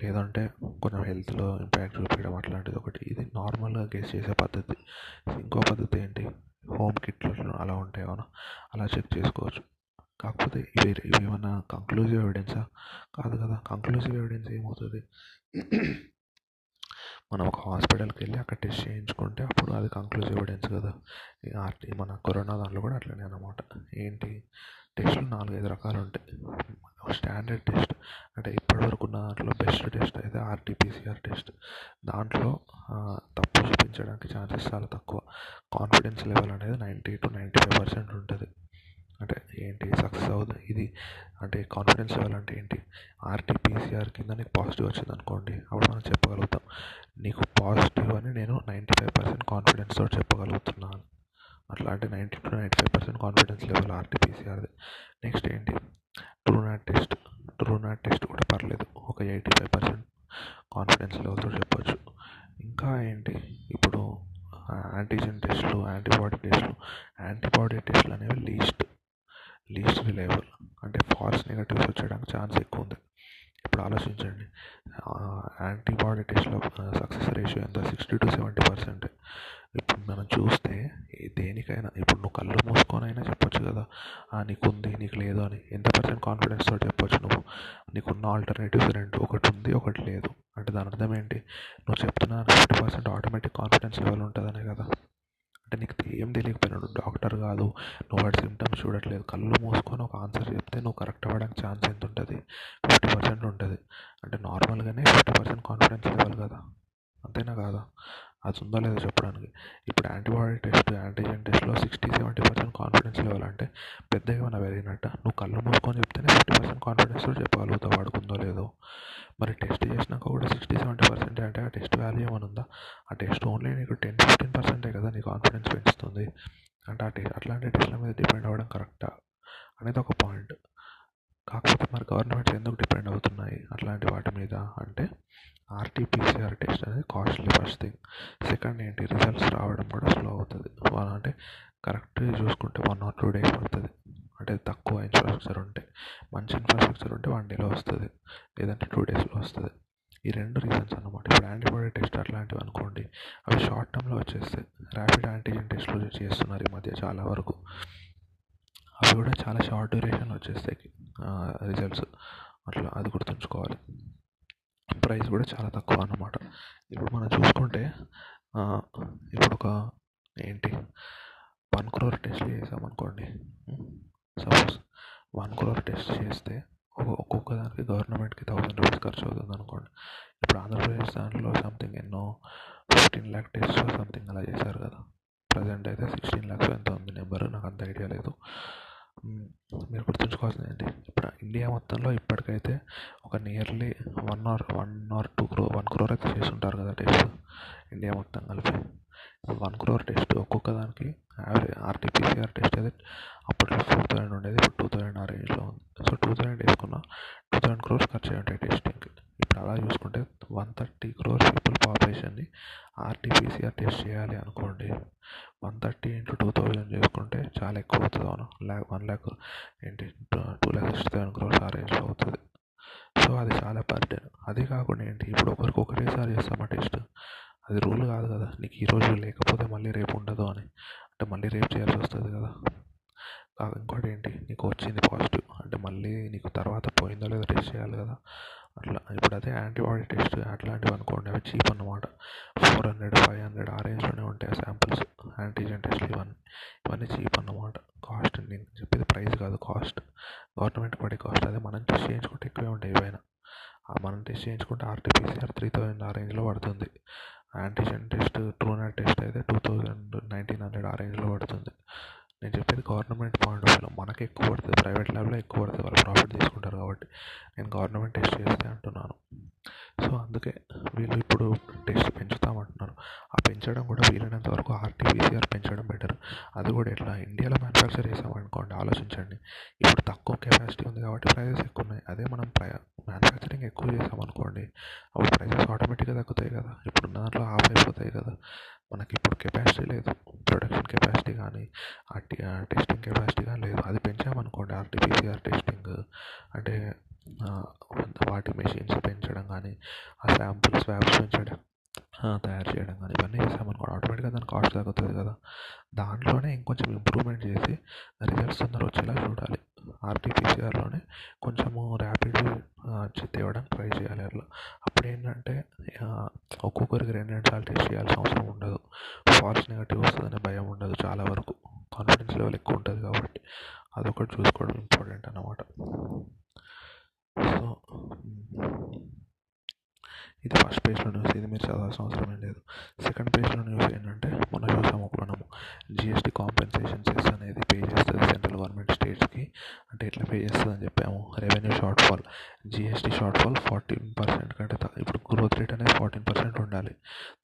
A: లేదంటే కొంచెం హెల్త్లో ఇంపాక్ట్ చూపించడం అట్లాంటిది ఒకటి. ఇది నార్మల్గా గెస్ చేసే పద్ధతి. ఇంకో పద్ధతి ఏంటి? హోమ్ కిట్లు అలా ఉంటాయి. అవునా? అలా చెక్ చేసుకోవచ్చు. కాకపోతే ఇవి ఇవి ఏమన్నా కంక్లూజివ్ ఎవిడెన్సా కాదు కదా కంక్లూజివ్ ఎవిడెన్స్ ఏమవుతుంది? మనం ఒక హాస్పిటల్కి వెళ్ళి అక్కడ టెస్ట్ చేయించుకుంటే అప్పుడు అది కంక్లూజివ్ ఎవిడెన్స్ కదా. ఆర్టీ మన కరోనా దాంట్లో కూడా అట్లనే అనమాట ఏంటి? టెస్ట్లు నాలుగైదు రకాలు ఉంటాయి. స్టాండర్డ్ టెస్ట్ అంటే ఇప్పటివరకు ఉన్న దాంట్లో బెస్ట్ టెస్ట్ అయితే ఆర్టీపీసీఆర్ టెస్ట్ దాంట్లో తప్పు చూపించడానికి ఛాన్సెస్ చాలా తక్కువ. కాన్ఫిడెన్స్ లెవెల్ అనేది ninety to ninety five percent ఉంటుంది. అంటే ఏంటి సక్సెస్ అవుతుంది? ఇది అంటే కాన్ఫిడెన్స్ లెవెల్ అంటే ఏంటి? ఆర్టీపీసీఆర్ కింద నీకు పాజిటివ్ వచ్చింది అనుకోండి అప్పుడు మనం చెప్పగలుగుతాం. నీకు పాజిటివ్ అని నేను నైంటీ ఫైవ్ పర్సెంట్ కాన్ఫిడెన్స్తో చెప్పగలుగుతున్నాను. అట్లా అంటే ninety to ninety five percent confidence level ఆర్టీపీసీఆర్ది next ఏంటి ట్రూనాట్ టెస్ట్ ట్రూనాట్ టెస్ట్ కూడా పర్లేదు ఒక ఎయిటీ ఫైవ్ పర్సెంట్ కాన్ఫిడెన్స్ లెవెల్తో చెప్పొచ్చు ఇంకా ఏంటి ఇప్పుడు యాంటీజెన్ టెస్ట్లు యాంటీబాడీ టెస్ట్లు యాంటీబాడీ టెస్ట్లు అనేవి లీస్ట్ లీస్ట్ రిలయబుల్ అంటే ఫాల్స్ నెగటివ్స్ వచ్చేయడానికి ఛాన్స్ ఎక్కువ ఉంది ఇప్పుడు ఆలోచించండి యాంటీబాడీ టెస్ట్లో సక్సెస్ రేషియో ఎంత సిక్స్టీ టు సెవెంటీ పర్సెంట్ ఇప్పుడు మనం చూస్తే దేనికైనా ఇప్పుడు నువ్వు కళ్ళు మూసుకొని అయినా చెప్పొచ్చు కదా నీకు ఉంది నీకు లేదు అని ఎంత పర్సెంట్ కాన్ఫిడెన్స్తో చెప్పొచ్చు నువ్వు నీకున్న ఆల్టర్నేటివ్స్ రెండు ఒకటి ఉంది ఒకటి లేదు అంటే దాని అర్థం ఏంటి నువ్వు చెప్తున్నా fifty percent automatic confidence level ఉంటుందనే కదా అంటే నీకు ఏం తెలియకపోయినా నువ్వు డాక్టర్ కాదు నువ్వు వాడి సిమ్టమ్స్ చూడట్లేదు కళ్ళు మూసుకొని ఒక ఆన్సర్ చెప్తే నువ్వు కరెక్ట్ అవ్వడానికి ఛాన్స్ ఎంత ఉంటుంది ఫిఫ్టీ పర్సెంట్ ఉంటుంది అంటే నార్మల్గానే ఫిఫ్టీ పర్సెంట్ కాన్ఫిడెన్స్ లెవెల్ కదా అంతేనా కాదా? అది ఉందో లేదో చెప్పడానికి? ఇప్పుడు యాంటీబాడీ టెస్ట్ యాంటీజెన్ టెస్ట్లో sixty seventy percent confidence level అంటే పెద్దగా ఏమైనా పెరిగినట్ట? నువ్వు కళ్ళు మూసుకొని చెప్తేనే ఫిఫ్టీ పర్సెంట్ కాన్ఫిడెన్స్తో చెప్పగలుగుతావు వాడుకుందో లేదో. మరి టెస్ట్ చేసినాక కూడా సిక్స్టీ సెవెంటీ పర్సెంట్ అంటే ఆ టెస్ట్ వాల్యూ ఏమైనా ఉందా? ఆ టెస్ట్ ఓన్లీ నీకు టెన్ ఫిఫ్టీన్ పర్సెంటే కదా నీ కాన్ఫిడెన్స్ పెంచుతుంది. అంటే ఆ టెస్ట్ అట్లాంటి టెస్ట్ల మీద డిపెండ్ అవ్వడం కరెక్టా అనేది ఒక పాయింట్ కాకపోతే మరి గవర్నమెంట్స్ ఎందుకు డిపెండ్ అవుతున్నాయి అట్లాంటి వాటి మీద? అంటే ఆర్టీపీసీఆర్ టెస్ట్ అనేది కాస్ట్లీ ఫస్ట్ థింగ్ సెకండ్ ఏంటి? రిజల్ట్స్ రావడం కూడా స్లో అవుతుంది. అంటే కరెక్ట్గా చూసుకుంటే వన్ ఆర్ టూ డేస్ పడుతుంది. అంటే తక్కువ ఇన్ఫ్రాస్ట్రక్చర్ ఉంటే మంచి ఇన్ఫ్రాస్ట్రక్చర్ ఉంటే వన్ డేలో వస్తుంది. లేదంటే టూ డేస్లో వస్తుంది. ఈ రెండు రీజన్స్ అనమాట ఇప్పుడు యాంటీబాడీ టెస్ట్ అట్లాంటివి అనుకోండి అవి షార్ట్ టర్మ్లో వచ్చేస్తాయి. ర్యాపిడ్ యాంటీజెన్ టెస్ట్లు చేస్తున్నారు ఈ మధ్య చాలా వరకు. అవి కూడా చాలా షార్ట్ డ్యూరేషన్లో వచ్చేస్తాయి. రిజల్ట్స్ అట్లా అది గుర్తుంచుకోవాలి. ప్రైస్ కూడా చాలా తక్కువ అన్నమాట. ఇప్పుడు మనం చూసుకుంటే ఇప్పుడు ఒక ఏంటి? వన్ క్రోర్ టెస్ట్ చేసామనుకోండి సపోజ్ వన్ క్రోర్ టెస్ట్ చేస్తే ఒక్కొక్క దానికి గవర్నమెంట్కి థౌసండ్ రూపీస్ ఖర్చు అవుతుంది అనుకోండి. ఇప్పుడు ఆంధ్రప్రదేశ్ దాంట్లో సంథింగ్ ఎన్నో ఫిఫ్టీన్ ల్యాక్ టెస్ట్ సంథింగ్ అలా చేశారు కదా. ప్రజెంట్ అయితే సిక్స్టీన్ ల్యాక్స్ ఎంత ఉంది. నెంబర్ నాకు అంత ఐడియా లేదు. మీరు గుర్తుంచుకోవాల్సిందండి ఇప్పుడు ఇండియా మొత్తంలో ఇప్పటికైతే ఒక nearly one or one or two crore one crore అయితే చేసి ఉంటారు కదా టెస్ట్. ఇండియా మొత్తం కలిపి. వన్ క్రోర్ టెస్ట్ ఒక్కొక్క దానికి యావరేజ్ ఆర్టీపీసీఆర్ టెస్ట్ అయితే అప్పట్లో ఫోర్ థౌసండ్ ఉండేది ఇప్పుడు టూ థౌసండ్ ఆ రేంజ్లో ఉంది. సో టూ థౌసండ్ వేసుకున్న టూ థౌసండ్ క్రోర్స్ ఖర్చు అయ్యి ఉంటాయి టెస్టింగ్కి. ఇప్పుడు అలా చూసుకుంటే వన్ థర్టీ క్రోర్స్ పీపుల్ పాపులేషన్ని ఆర్టీపీసీఆర్ టెస్ట్ చేయాలి అనుకోండి one thirty into two thousand చేసుకుంటే చాలా ఎక్కువ అవుతుంది అవును. ల్యాక్ వన్ ల్యాక్ ఏంటి two lakh sixty thousand crores ఆ రేంజ్లో అవుతుంది. సో అది చాలా బర్డెన్. అదే కాకుండా ఏంటి ఇప్పుడు ఒకరికి ఒకటేసారి చేస్తామా టెస్ట్? అది రూల్ కాదు కదా. నీకు ఈరోజు లేకపోతే మళ్ళీ రేపు ఉండదు అని. అంటే మళ్ళీ రేపు చేయాల్సి వస్తుంది కదా. ఇంకోటి ఏంటి? నీకు వచ్చింది పాజిటివ్ అంటే మళ్ళీ నీకు తర్వాత పోయిందో లేదో టెస్ట్ చేయాలి కదా. అట్లా. ఇప్పుడు అదే యాంటీబాడీ టెస్ట్ అట్లాంటివి అనుకోండి. అవి చీప్ అన్నమాట. ఫోర్ హండ్రెడ్ ఫైవ్ హండ్రెడ్ ఆ రేంజ్లోనే ఉంటాయి శాంపిల్స్ యాంటీజెన్ టెస్ట్లు ఇవన్నీ. ఇవన్నీ చీప్ అన్నమాట. కాస్ట్ గవర్నమెంట్ పడే కాస్ట్ అదే మనం టెస్ట్ చేయించుకుంటే ఎక్కువే ఉంటాయి ఏవైనా మనం టెస్ట్ చేయించుకుంటే ఆర్టీపీసీఆర్ త్రీ థౌజండ్ ఆ రేంజ్లో పడుతుంది. యాంటీజెన్ టెస్ట్ ట్రూనాట్ టెస్ట్ అయితే టూ థౌజండ్ నైన్టీన్ హండ్రెడ్ ఆ రేంజ్లో పడుతుంది. నేను చెప్పేది గవర్నమెంట్ పాయింట్ ఆఫ్ వ్యూలో మనకి ఎక్కువ పడుతుంది ప్రైవేట్ ల్యాబ్లో ఎక్కువ పడుతుంది వాళ్ళు ప్రాఫిట్ తీసుకుంటారు కాబట్టి. నేను గవర్నమెంట్ టెస్ట్ చేస్తే అంటున్నాను సో అందుకే వీళ్ళు ఇప్పుడు టెస్ట్ పెంచుతామంటున్నారు ఆ పెంచడం కూడా వీలైనంత వరకు ఆర్టీపీసీఆర్ పెంచడం బెటర్ అది కూడా ఎట్లా ఇండియాలో మ్యానుఫ్యాక్చర్ చేసామనుకోండి ఆలోచించండి ఇప్పుడు తక్కువ కెపాసిటీ ఉంది కాబట్టి ప్రైజెస్ ఎక్కువ ఉన్నాయి అదే మనం ప్రై మ్యానుఫ్యాక్చరింగ్ ఎక్కువ చేసాం అనుకోండి అప్పుడు ప్రైజెస్ ఆటోమేటిక్గా తగ్గుతాయి కదా. ఇప్పుడు ఉన్న దాంట్లో హాఫ్ అయిపోతాయి కదా. మనకి ఇప్పుడు కెపాసిటీ లేదు. ప్రొడక్షన్ కెపాసిటీ కానీ ఆర్టీ టెస్టింగ్ కెపాసిటీ కానీ లేదు. అది పెంచామనుకోండి ఆర్టీపీసీఆర్ టెస్టింగ్ అంటే వాటి మెషిన్స్ పెంచడం కానీ ఆ శాంపుల్స్ స్వాబ్స్ పెంచడం తయారు చేయడం కానీ ఇవన్నీ చేసామనుకోండి ఆటోమేటిక్గా దాని కాస్ట్ తగ్గుతుంది కదా. దాంట్లోనే ఇంకొంచెం ఇంప్రూవ్మెంట్ చేసి రిజల్ట్స్ తొందరగా వచ్చేలా చూడాలి. ఆర్టీపీసీఆర్లోనే కొంచెము ర్యాపిడ్ తేవడానికి ట్రై చేయాలి అట్లా అప్పుడు ఏంటంటే ఒక్కొక్కరికి రెండు రెండు సార్లు టెస్ట్ చేయాల్సిన అవసరం ఉండదు. ఫాల్స్ నెగిటివ్ వస్తుందనే భయం ఉండదు చాలా వరకు. కాన్ఫిడెన్స్ లెవెల్ ఎక్కువ ఉంటుంది కాబట్టి అదొకటి చూసుకోవడం ఇంపార్టెంట్ అన్నమాట. సో ఇది ఫస్ట్ పేజ్లో న్యూస్ ఇది మీరు చదవాల్సిన అవసరం ఏం లేదు. సెకండ్ పేజ్లో న్యూస్ ఏంటంటే మొన్న చూసాము మనము జిఎస్టీ కాంపెన్సేషన్ సెస్ అనేది పే చేస్తుంది సెంట్రల్ గవర్నమెంట్ స్టేట్స్కి అంటే ఎట్లా పే చేస్తుంది అని చెప్పాము. Revenue shortfall GST shortfall fourteen percent కంటే ఇప్పుడు గ్రోత్ రేట్ అనేది ఫార్టీన్ పర్సెంట్ ఉండాలి.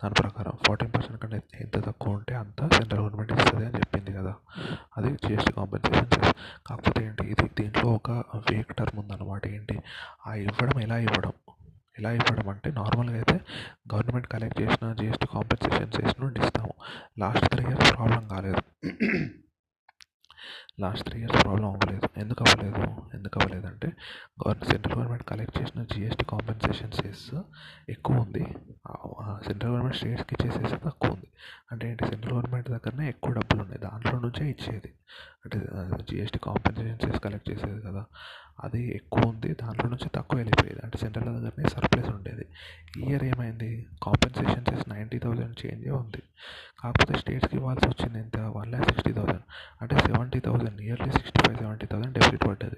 A: దాని ప్రకారం ఫార్టీన్ పర్సెంట్ కంటే ఎంత తక్కువ ఉంటే అంత సెంట్రల్ గవర్నమెంట్ ఇస్తుంది అని చెప్పింది కదా. అది జిఎస్టీ కాంపెన్సేషన్ సెస్ కాకపోతే ఏంటి ఇది దీంట్లో ఒక వేక్ టర్మ్ ఉందన్నమాట. ఏంటి ఆ ఇవ్వడం ఎలా ఇవ్వడం? ఎలా ఇవ్వడం అంటే నార్మల్గా అయితే గవర్నమెంట్ కలెక్ట్ చేసిన జిఎస్టీ కాంపెన్సేషన్ చేసిన నుండి ఇస్తాము లాస్ట్ త్రీ ఇయర్స్ ప్రాబ్లం కాలేదు. లాస్ట్ త్రీ ఇయర్స్ ప్రాబ్లం అవ్వలేదు. ఎందుకు అవ్వలేదు? ఎందుకు అవ్వలేదంటే గవర్నమెంట్ సెంట్రల్ గవర్నమెంట్ కలెక్ట్ చేసిన జిఎస్టీ కాంపెన్సేషన్ సెస్ ఎక్కువ ఉంది. సెంట్రల్ గవర్నమెంట్ స్టేట్స్కి ఇచ్చే తక్కువ ఉంది. అంటే ఏంటి? సెంట్రల్ గవర్నమెంట్ దగ్గరనే ఎక్కువ డబ్బులు ఉన్నాయి. దాంట్లో నుంచే ఇచ్చేది. అంటే జిఎస్టీ కాంపెన్సేషన్ సెస్ కలెక్ట్ చేసేది కదా. అది ఎక్కువ ఉంది. దాంట్లో నుంచి తక్కువ వెళ్ళిపోయేది. అంటే సెంట్రల్ దగ్గరనే సర్ప్లస్ ఉండేది. ఈ ఇయర్ ఏమైంది? కాంపెన్సేషన్ చేసి నైంటీ థౌజండ్ చేంజే ఉంది. కాకపోతే స్టేట్స్కి ఇవ్వాల్సి వచ్చింది ఎంత? One lakh sixty thousand. అంటే seventy thousand yearly sixty five seventy thousand deficit పడ్డది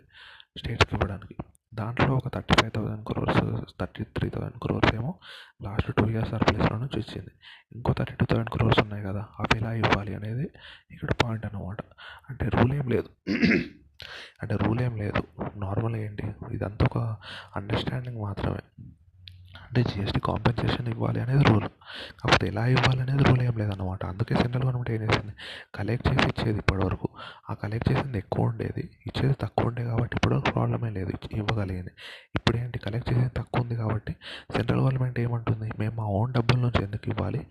A: స్టేట్స్కి ఇవ్వడానికి. దాంట్లో ఒక thirty five thousand crores thirty three thousand crores ఏమో లాస్ట్ టూ ఇయర్స్ సర్ప్లస్లో నుంచి వచ్చింది. ఇంకో థర్టీ టూ థౌసండ్ క్రోర్స్ ఉన్నాయి కదా అవి ఎలా ఇవ్వాలి అనేది ఇక్కడ పాయింట్ అనమాట అంటే రూల్ ఏం లేదు. అంటే రూల్ ఏం లేదు. నార్మల్ ఏంటి? ఇదంతా ఒక అండర్స్టాండింగ్ మాత్రమే. అంటే జిఎస్టీ కాంపెన్సేషన్ ఇవ్వాలి అనేది రూల్ కాకపోతే ఎలా ఇవ్వాలి అనేది రూల్ ఏం లేదన్నమాట. అందుకే సెంట్రల్ గవర్నమెంట్ ఏం చేసింది? కలెక్ట్ చేసి ఇచ్చేది ఇప్పటివరకు. ఆ కలెక్ట్ చేసింది ఎక్కువ ఉండేది. ఇచ్చేది తక్కువ ఉండే కాబట్టి ఇప్పుడు ప్రాబ్లమే లేదు. ఇవ్వగలిగింది. ఇప్పుడు ఏంటి? కలెక్ట్ చేసేది తక్కువ ఉంది కాబట్టి సెంట్రల్ గవర్నమెంట్ ఏమంటుంది? మేము మా ఓన్ డబ్బుల నుంచి ఎందుకు ఇవ్వాలి?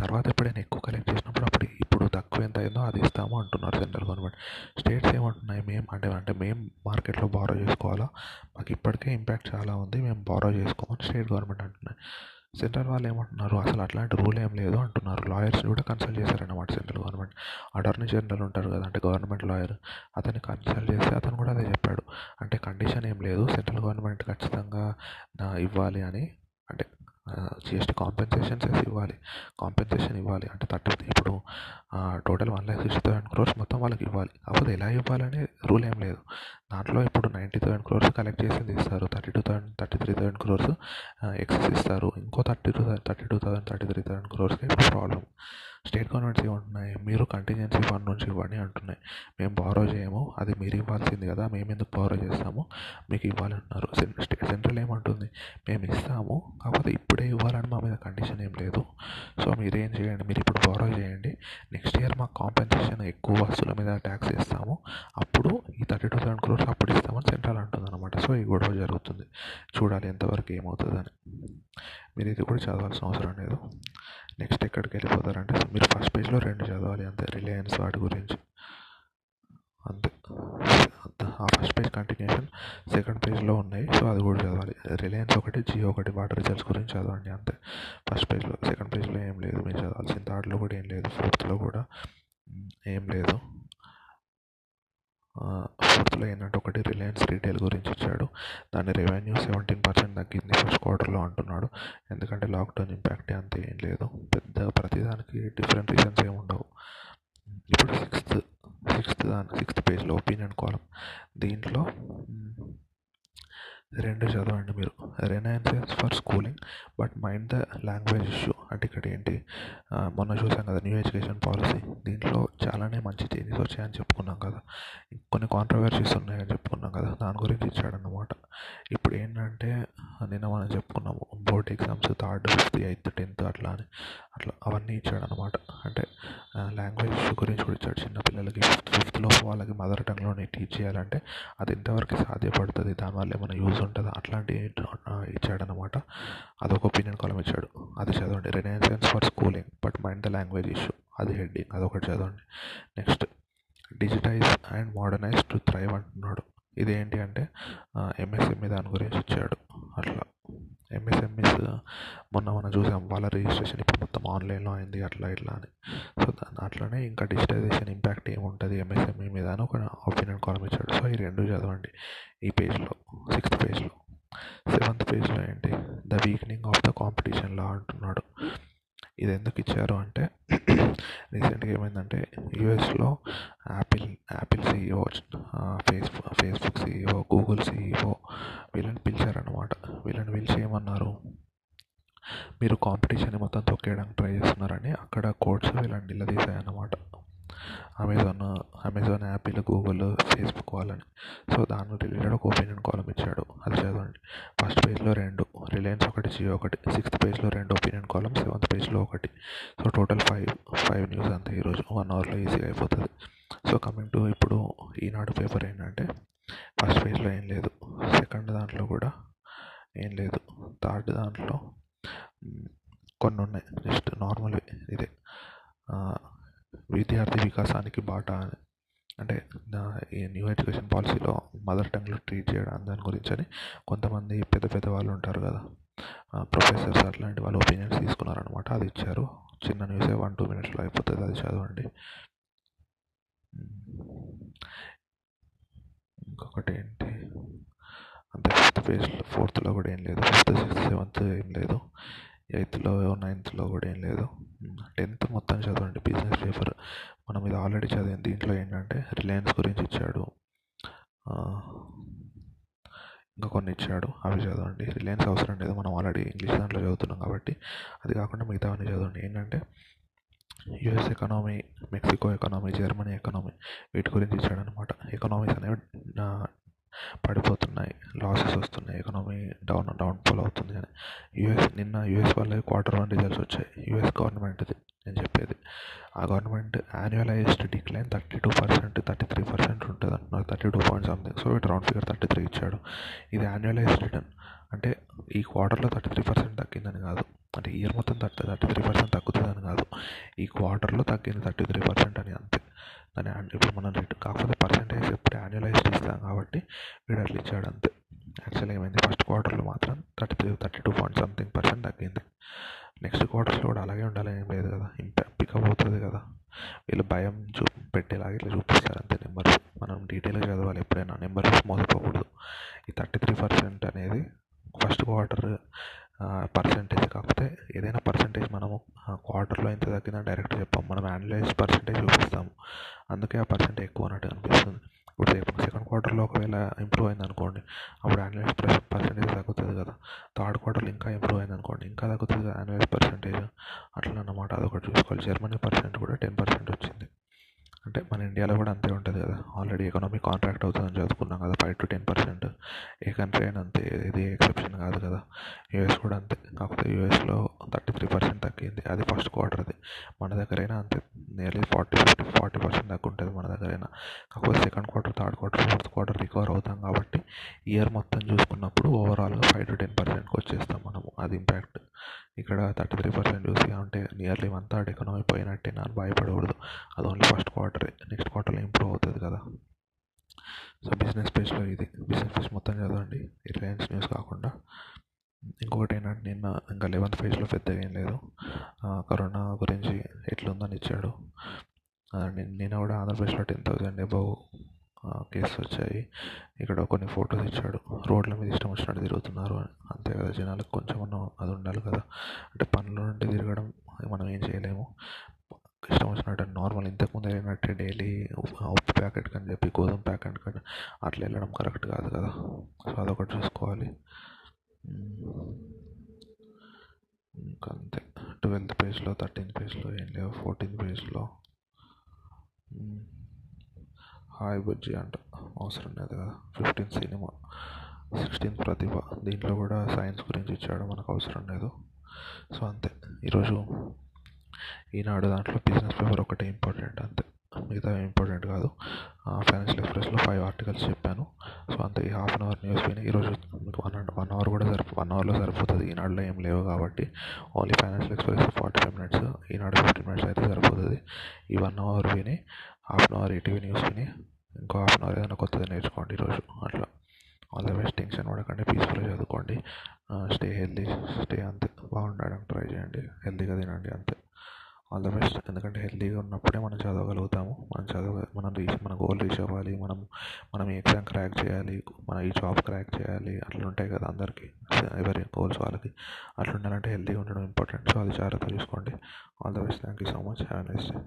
A: తర్వాత ఎప్పుడైనా ఎక్కువ కలెక్ట్ చేసినప్పుడు అప్పుడు ఇప్పుడు తక్కువ ఎంత అయిందో అది ఇస్తాము అంటున్నారు సెంట్రల్ గవర్నమెంట్ స్టేట్స్ ఏమంటున్నాయి? మేము అంటే అంటే మేము మార్కెట్లో బారో చేసుకోవాలా? మాకు ఇప్పటికే ఇంపాక్ట్ చాలా ఉంది. మేము బారో చేసుకోమని స్టేట్ గవర్నమెంట్ అంటున్నాయి సెంట్రల్ వాళ్ళు ఏమంటున్నారు? అసలు అట్లాంటి రూల్ ఏం లేదు అంటున్నారు. లాయర్స్ని కూడా కన్సల్ట్ చేశారన్నమాట సెంట్రల్ గవర్నమెంట్. అటార్నీ జనరల్ ఉంటారు కదా అంటే గవర్నమెంట్ లాయర్. అతన్ని కన్సల్ట్ చేస్తే అతను కూడా అదే చెప్పాడు. అంటే కండిషన్ ఏం లేదు. సెంట్రల్ గవర్నమెంట్ ఖచ్చితంగా ఇవ్వాలి అని. అంటే జిఎస్టీ కాంపెన్సేషన్స్ వేసి ఇవ్వాలి. కాంపెన్సేషన్ ఇవ్వాలి. అంటే థర్టీ ఇప్పుడు total one lakh sixty thousand crores మొత్తం వాళ్ళకి ఇవ్వాలి. కాకపోతే ఎలా ఇవ్వాలనే రూల్ ఏం లేదు. దాంట్లో ఇప్పుడు నైంటీ థౌసండ్ క్రోర్స్ కలెక్ట్ చేసింది ఇస్తారు. Thirty two thousand thirty three thousand crores excess ఇస్తారు. ఇంకో thirty two thirty two thousand thirty three thousand క్రోర్స్కి ఇప్పుడు ప్రాబ్లం స్టేట్ గవర్నమెంట్స్ ఏమంటున్నాయి? మీరు కంటింజెన్సీ ఫండ్ నుంచి ఇవ్వండి అంటున్నాయి. మేము బారో చేయము. అది మీరు ఇవ్వాల్సింది కదా. మేము ఎందుకు బారో చేస్తాము? మీకు ఇవ్వాలి అంటున్నారు సెంట్రల్ ఏమంటుంది? మేము ఇస్తాము. కాకపోతే ఇప్పుడే ఇవ్వాలని మా మీద కండిషన్ ఏం లేదు. సో మీరు ఏం చేయండి? మీరు ఇప్పుడు బారో చేయండి. నెక్స్ట్ ఇయర్ మాకు కాంపెన్సేషన్ ఎక్కువ వస్తువుల మీద ట్యాక్స్ వేస్తాము అప్పుడు ఈ థర్టీ టూ థౌసండ్ క్రోర్స్ అప్పుడు ఇస్తామని సెంట్రల్ అంటుంది అనమాట సో ఈ గొడవ జరుగుతుంది. చూడాలి ఎంతవరకు ఏమవుతుందని. మీరు ఇది కూడా చదవాల్సిన అవసరం లేదు. నెక్స్ట్ ఎక్కడికి వెళ్ళిపోతారంటే మీరు ఫస్ట్ పేజ్లో రెండు చదవాలి అంతే రిలయన్స్ వాటి గురించి. అంతే. ఆ ఫస్ట్ పేజ్ కంటిన్యూషన్ సెకండ్ పేజ్లో ఉన్నాయి. సో అది కూడా చదవాలి. రిలయన్స్ ఒకటి జియో ఒకటి వాటి రిజల్ట్స్ గురించి చదవండి అంతే. ఫస్ట్ పేజ్లో సెకండ్ పేజ్లో ఏం లేదు మీరు చదవాల్సిన థర్డ్లో కూడా ఏం లేదు. ఫోర్త్లో కూడా ఏం లేదు. ఫోర్త్లో ఏంటంటే ఒకటి రిలయన్స్ రీటైల్ గురించి ఇచ్చాడు దాని రెవెన్యూ సెవెంటీన్ పర్సెంట్ తగ్గింది ఫస్ట్ క్వార్టర్లో అంటున్నాడు. ఎందుకంటే లాక్డౌన్ ఇంపాక్ట్ అంత ఏం లేదు. పెద్ద ప్రతిదానికి డిఫరెంట్ రీజన్స్ ఏమి ఉండవు. ఇప్పుడు సిక్స్త్ సిక్స్త్ దాని సిక్స్త్ పేజ్లో ఒపీనియన్ కాలం దీంట్లో రెండు చదవండి మీరు. Renaissance for schooling but mind the language issue. అంటే ఇక్కడ ఏంటి మొన్న చూసాం కదా న్యూ ఎడ్యుకేషన్ పాలసీ. దీంట్లో చాలానే మంచి చేంజెస్ వచ్చాయని చెప్పుకున్నాం కదా. కొన్ని కాంట్రవర్సీస్ ఉన్నాయని చెప్పుకున్నాం కదా దాని గురించి ఇచ్చాడన్నమాట. ఇప్పుడు ఏంటంటే నిన్న మనం చెప్పుకున్నాము board exams third fifth eighth tenth అట్లా అని. అట్లా అవన్నీ ఇచ్చాడనమాట అంటే లాంగ్వేజ్ ఇష్యూ గురించి కూడా ఇచ్చాడు. చిన్నపిల్లలకి ఫిఫ్త్ ఫిఫ్త్లో వాళ్ళకి మదర్ టంగ్లోనే టీచ్ చేయాలంటే అది ఎంతవరకు సాధ్యపడుతుంది? దానివల్ల ఏమైనా యూజ్ ఉంటుందా? అట్లాంటి ఇచ్చాడనమాట అదొక ఒపీనియన్ కాలం ఇచ్చాడు. అది చదవండి. Renaissance for schooling but mind the language issue అది హెడ్డింగ్ అదొకటి చదవండి. Next digitise and modernise to thrive అంటున్నాడు. ఇదేంటి అంటే ఎంఎస్ఎంఈ దాని గురించి వచ్చాడు. అట్లా. ఎంఎస్ఎంఈస్ మొన్న మనం చూసాం వాళ్ళ రిజిస్ట్రేషన్ ఇప్పుడు మొత్తం ఆన్లైన్లో అయింది అట్లా ఇట్లా అని. సో దాని అట్లనే ఇంకా డిజిటైజేషన్ ఇంపాక్ట్ ఏముంటుంది ఎంఎస్ఎంఈ మీద అని ఒక ఒపీనియన్ కాలం ఇచ్చాడు. సో ఈ రెండు చదవండి. ఈ పేజ్లో సిక్స్త్ పేజ్లో సెవెంత్ పేజ్లో ఏంటి? ద వీక్నింగ్ ఆఫ్ ద కాంపిటీషన్లో అంటున్నాడు. ఇది ఎందుకు ఇచ్చారు అంటే రీసెంట్గా ఏమైందంటే యూఎస్లో Apple Apple CEO Facebook Facebook CEO Google CEO వీళ్ళని పిలిచారనమాట వీళ్ళని పిలిచి ఏమన్నారు? మీరు కాంపిటీషన్ మొత్తం తొక్కేయడానికి ట్రై చేస్తున్నారని అక్కడ కోడ్స్ వీళ్ళని నిలదీశాయన్నమాట. Amazon Amazon Apple Google Facebook వాళ్ళని. సో దాని రిలేటెడ్ ఒక ఒపీనియన్ కాలం ఇచ్చాడు. అది చదవండి. ఫస్ట్ పేజ్లో రెండు. రిలయన్స్ ఒకటి జియో ఒకటి. సిక్స్త్ పేజ్లో రెండు ఒపీనియన్ కాలం సెవెంత్ పేజ్లో ఒకటి. So total five five news అంతే ఈరోజు వన్ అవర్లో ఈజీగా అయిపోతుంది. సో కమింగ్ టు ఇప్పుడు ఈనాడు పేపర్ ఏంటంటే ఫస్ట్ పేజ్లో ఏం లేదు. సెకండ్ దాంట్లో కూడా ఏం లేదు. థర్డ్ దాంట్లో కొన్ని ఉన్నాయి. జస్ట్ నార్మల్ ఇదే. విద్యార్థి వికాసానికి బాట అని. అంటే ఈ న్యూ ఎడ్యుకేషన్ పాలసీలో మదర్ టంగ్లో ట్రీట్ చేయడం దాని గురించి అని కొంతమంది పెద్ద పెద్ద వాళ్ళు ఉంటారు కదా. ప్రొఫెసర్స్ అట్లాంటి వాళ్ళు ఒపీనియన్స్ తీసుకున్నారనమాట అది ఇచ్చారు. చిన్న న్యూసే వన్ టూ మినిట్స్లో అయిపోతుంది. అది చదవండి. ఇంకొకటి ఏంటి? అంత ఫిఫ్త్ పేజ్లో ఫోర్త్లో కూడా ఏం లేదు. ఫిఫ్త్ సిక్స్త్ సెవెంత్ ఏం లేదు. ఎయిత్లో నైన్త్లో కూడా ఏం లేదు. టెన్త్ మొత్తం చదవండి బిజినెస్ పేపర్. మనం ఇది ఆల్రెడీ చదివింది దీంట్లో ఏంటంటే రిలయన్స్ గురించి ఇచ్చాడు. ఇంకా కొన్ని ఇచ్చాడు అవి చదవండి. రిలయన్స్ అవసరం లేదు మనం ఆల్రెడీ ఇంగ్లీష్ దాంట్లో చదువుతున్నాం కాబట్టి. అది కాకుండా మిగతావన్నీ చదవండి. ఏంటంటే US economy Mexico economy Germany economy వీటి గురించి ఇచ్చాడనమాట ఎకనామీస్ అనేవి పడిపోతున్నాయి. లాసెస్ వస్తున్నాయి. ఎకనామీ డౌన్ డౌన్ ఫాల్ అవుతుంది అని. యుఎస్ నిన్న యుఎస్ వాళ్ళకి క్వార్టర్ వన్ రిజల్ట్స్ వచ్చాయి. యుఎస్ గవర్నమెంట్ది నేను చెప్పేది. ఆ government annualised decline thirty two percent thirty three percent ఉంటుంది అంటున్నారు. Thirty two point something so ఇటు రౌండ్ ఫిగర్ థర్టీ త్రీ ఇచ్చాడు. ఇది యాన్యువలైజ్డ్ రిటర్న్ అంటే ఈ క్వార్టర్లో థర్టీ త్రీ పర్సెంట్ తగ్గిందని కాదు. అంటే ఇయర్ మొత్తం థర్టీ థర్టీ త్రీ పర్సెంట్ తగ్గుతుందని కాదు. ఈ క్వార్టర్లో తగ్గింది థర్టీ త్రీ పర్సెంట్ అని అంతే. దాని ఇప్పుడు మనం రేటు కాకపోతే పర్సెంటేజ్ ఎప్పుడు యాన్యువలైజ్డ్ ఇస్తాం కాబట్టి వీడు అట్లా ఇచ్చాడు అంతే. యాక్చువల్గా ఏమైంది? ఫస్ట్ క్వార్టర్లో మాత్రం thirty three thirty two point something percent తగ్గింది నెక్స్ట్ క్వార్టర్స్లో కూడా అలాగే ఉండాలని ఏం లేదు కదా. ఇంపాక్ట్ పికప్ అవుతుంది కదా. వీళ్ళు భయం చూ పెట్టేలాగా ఇట్లా చూపిస్తారు అంతే నెంబర్స్ మనం డీటెయిల్గా చదవాలి ఎప్పుడైనా. నెంబర్స్ మోసపోకూడదు. ఈ థర్టీ త్రీ పర్సెంట్ అనేది ఫస్ట్ క్వార్టర్ పర్సెంటేజ్ కాకపోతే ఏదైనా పర్సెంటేజ్ మనము క్వార్టర్లో ఎంత తగ్గిందని డైరెక్ట్ చెప్పాము మనం యాన్యులైజ్ పర్సెంటేజ్ చూపిస్తాము. అందుకే ఆ పర్సంటేజ్ ఎక్కువ అన్నట్టు అనిపిస్తుంది. ఇప్పుడు సెకండ్ క్వార్టర్లో ఒకవేళ ఇంప్రూవ్ అయింది అనుకోండి అప్పుడు యాన్యువైజ్ పర్సంటేజ్ తగ్గుతుంది కదా. థర్డ్ క్వార్టర్లో ఇంకా ఇంప్రూవ్ అయింది అనుకోండి ఇంకా తగ్గుతుంది కదా యాన్యువైజ్ పర్సంటేజ్ అట్లా అన్నమాట అదొకటి చూసుకోవాలి. జర్మనీ పర్సెంట్ కూడా టెన్ పర్సెంట్ వచ్చింది. అంటే మన ఇండియాలో కూడా అంతే ఉంటుంది కదా. ఆల్రెడీ ఎకనామీ కాంట్రాక్ట్ అవుతుందని చదువుకున్నాం కదా ఫైవ్ టు టెన్ పర్సెంట్ ఏ కంట్రీ అయినా అంతే ఇది ఎక్సెప్షన్ కాదు కదా. యూఎస్ కూడా అంతే. కాకపోతే యూఎస్లో థర్టీ త్రీ పర్సెంట్ తగ్గింది. అది ఫస్ట్ క్వార్టర్ది మన దగ్గరైనా అంతే. Nearly forty fifty forty percent తగ్గుంటుంది మన దగ్గరైనా. కాకపోతే second quarter third quarter fourth quarter recover అవుతాం కాబట్టి ఇయర్ మొత్తం చూసుకున్నప్పుడు ఓవరాల్గా ఫైవ్ టు టెన్ పర్సెంట్కి వచ్చేస్తాం మనము. అది ఇంపాక్ట్ ఇక్కడ థర్టీ త్రీ పర్సెంట్ చూసి అంటే నియర్లీ వన్ థర్డ్ ఎకనామీ పోయినట్టే అని భయపడకూడదు. అది ఓన్లీ ఫస్ట్ క్వార్టర్ నెక్స్ట్ క్వార్టర్లో ఇంప్రూవ్ అవుతుంది కదా. సో బిజినెస్ పేజ్లో ఇది. బిజినెస్ పేజ్ మొత్తం చదవండి. రిలయన్స్ న్యూస్ కాకుండా. ఇంకొకటి ఏంటంటే నిన్న ఇంకా లెవెన్త్ పేజ్లో పెద్దగా ఏం లేదు. కరోనా గురించి ఎట్లుందని ఇచ్చాడు. నేను నిన్న కూడా ఆంధ్రప్రదేశ్లో టెన్ థౌజండ్ అబౌవ్ కేసెస్ వచ్చాయి. ఇక్కడ కొన్ని ఫొటోస్ ఇచ్చాడు రోడ్ల మీద ఇష్టం వచ్చినట్టు తిరుగుతున్నారు. అంతే కదా జనాలకు కొంచెం అది ఉండాలి కదా. అంటే పనుల నుండి తిరగడం మనం ఏం చేయలేము. ఇష్టం వచ్చినట్టు నార్మల్ ఇంతకుముందు వెళ్ళినట్టే డైలీ ఉప్పు ప్యాకెట్ కని చెప్పి గోధుమ ప్యాకెట్ కానీ అట్లా వెళ్ళడం కరెక్ట్ కాదు కదా. సో అదొకటి చూసుకోవాలి. ఇంకా అంతే. ట్వెల్త్ పేజ్లో థర్టీన్త్ పేజ్లో ఏం లేవు. ఫోర్టీన్త్ పేజ్లో. హాయ్ బుజ్జి అంట. అవసరం లేదు కదా. Fifteen cinema. సిక్స్టీన్త్ ప్రతిభ. దీంట్లో కూడా సైన్స్ గురించి ఇచ్చాడు మనకు అవసరం లేదు. సో అంతే. ఈరోజు ఈనాడు దాంట్లో బిజినెస్ పేపర్ ఒకటే ఇంపార్టెంట్ అంతే. మిగతా ఇంపార్టెంట్ కాదు. ఫైనాన్షియల్ ఎక్స్ప్రెస్లో ఫైవ్ ఆర్టికల్స్ చెప్పాను. సో అంతే. ఈ హాఫ్ అన్ అవర్ న్యూస్ విని ఈరోజు మీకు వన్ అండ్ వన్ అవర్ కూడా సరిపో వన్ అవర్లో సరిపోతుంది. ఈనాడులో ఏం లేవు కాబట్టి only Financial Express forty five minutes Eenadu fifty minutes అయితే సరిపోతుంది. ఈ వన్ అవర్ విని half an hour ETV news విని ఇంకో హాఫ్ అన్ అవర్ ఏదైనా కొత్తది నేర్చుకోండి ఈరోజు. అట్లా. ఆల్ ద బెస్ట్ టెన్షన్ పడకండి. పీస్ఫుల్గా చదువుకోండి. స్టే హెల్దీ స్టే అంతే. బాగుండడానికి ట్రై చేయండి. హెల్దీగా తినండి అంతే. ఆల్ ద బెస్ట్ ఎందుకంటే హెల్దీగా ఉన్నప్పుడే మనం చదవగలుగుతాము. మనం చదవ మనం రీచ్ మన గోల్ రీచ్ అవ్వాలి. మనం మనం ఈ ఎగ్జామ్ క్రాక్ చేయాలి. మన ఈ జాబ్ క్రాక్ చేయాలి. అట్లా ఉంటాయి కదా అందరికీ. ఎవరి గోల్స్ వాళ్ళకి. అట్లా ఉండాలంటే హెల్దీగా ఉండడం ఇంపార్టెంట్ సో అది జాగ్రత్త చూసుకోండి. All the best thank you so much have nice day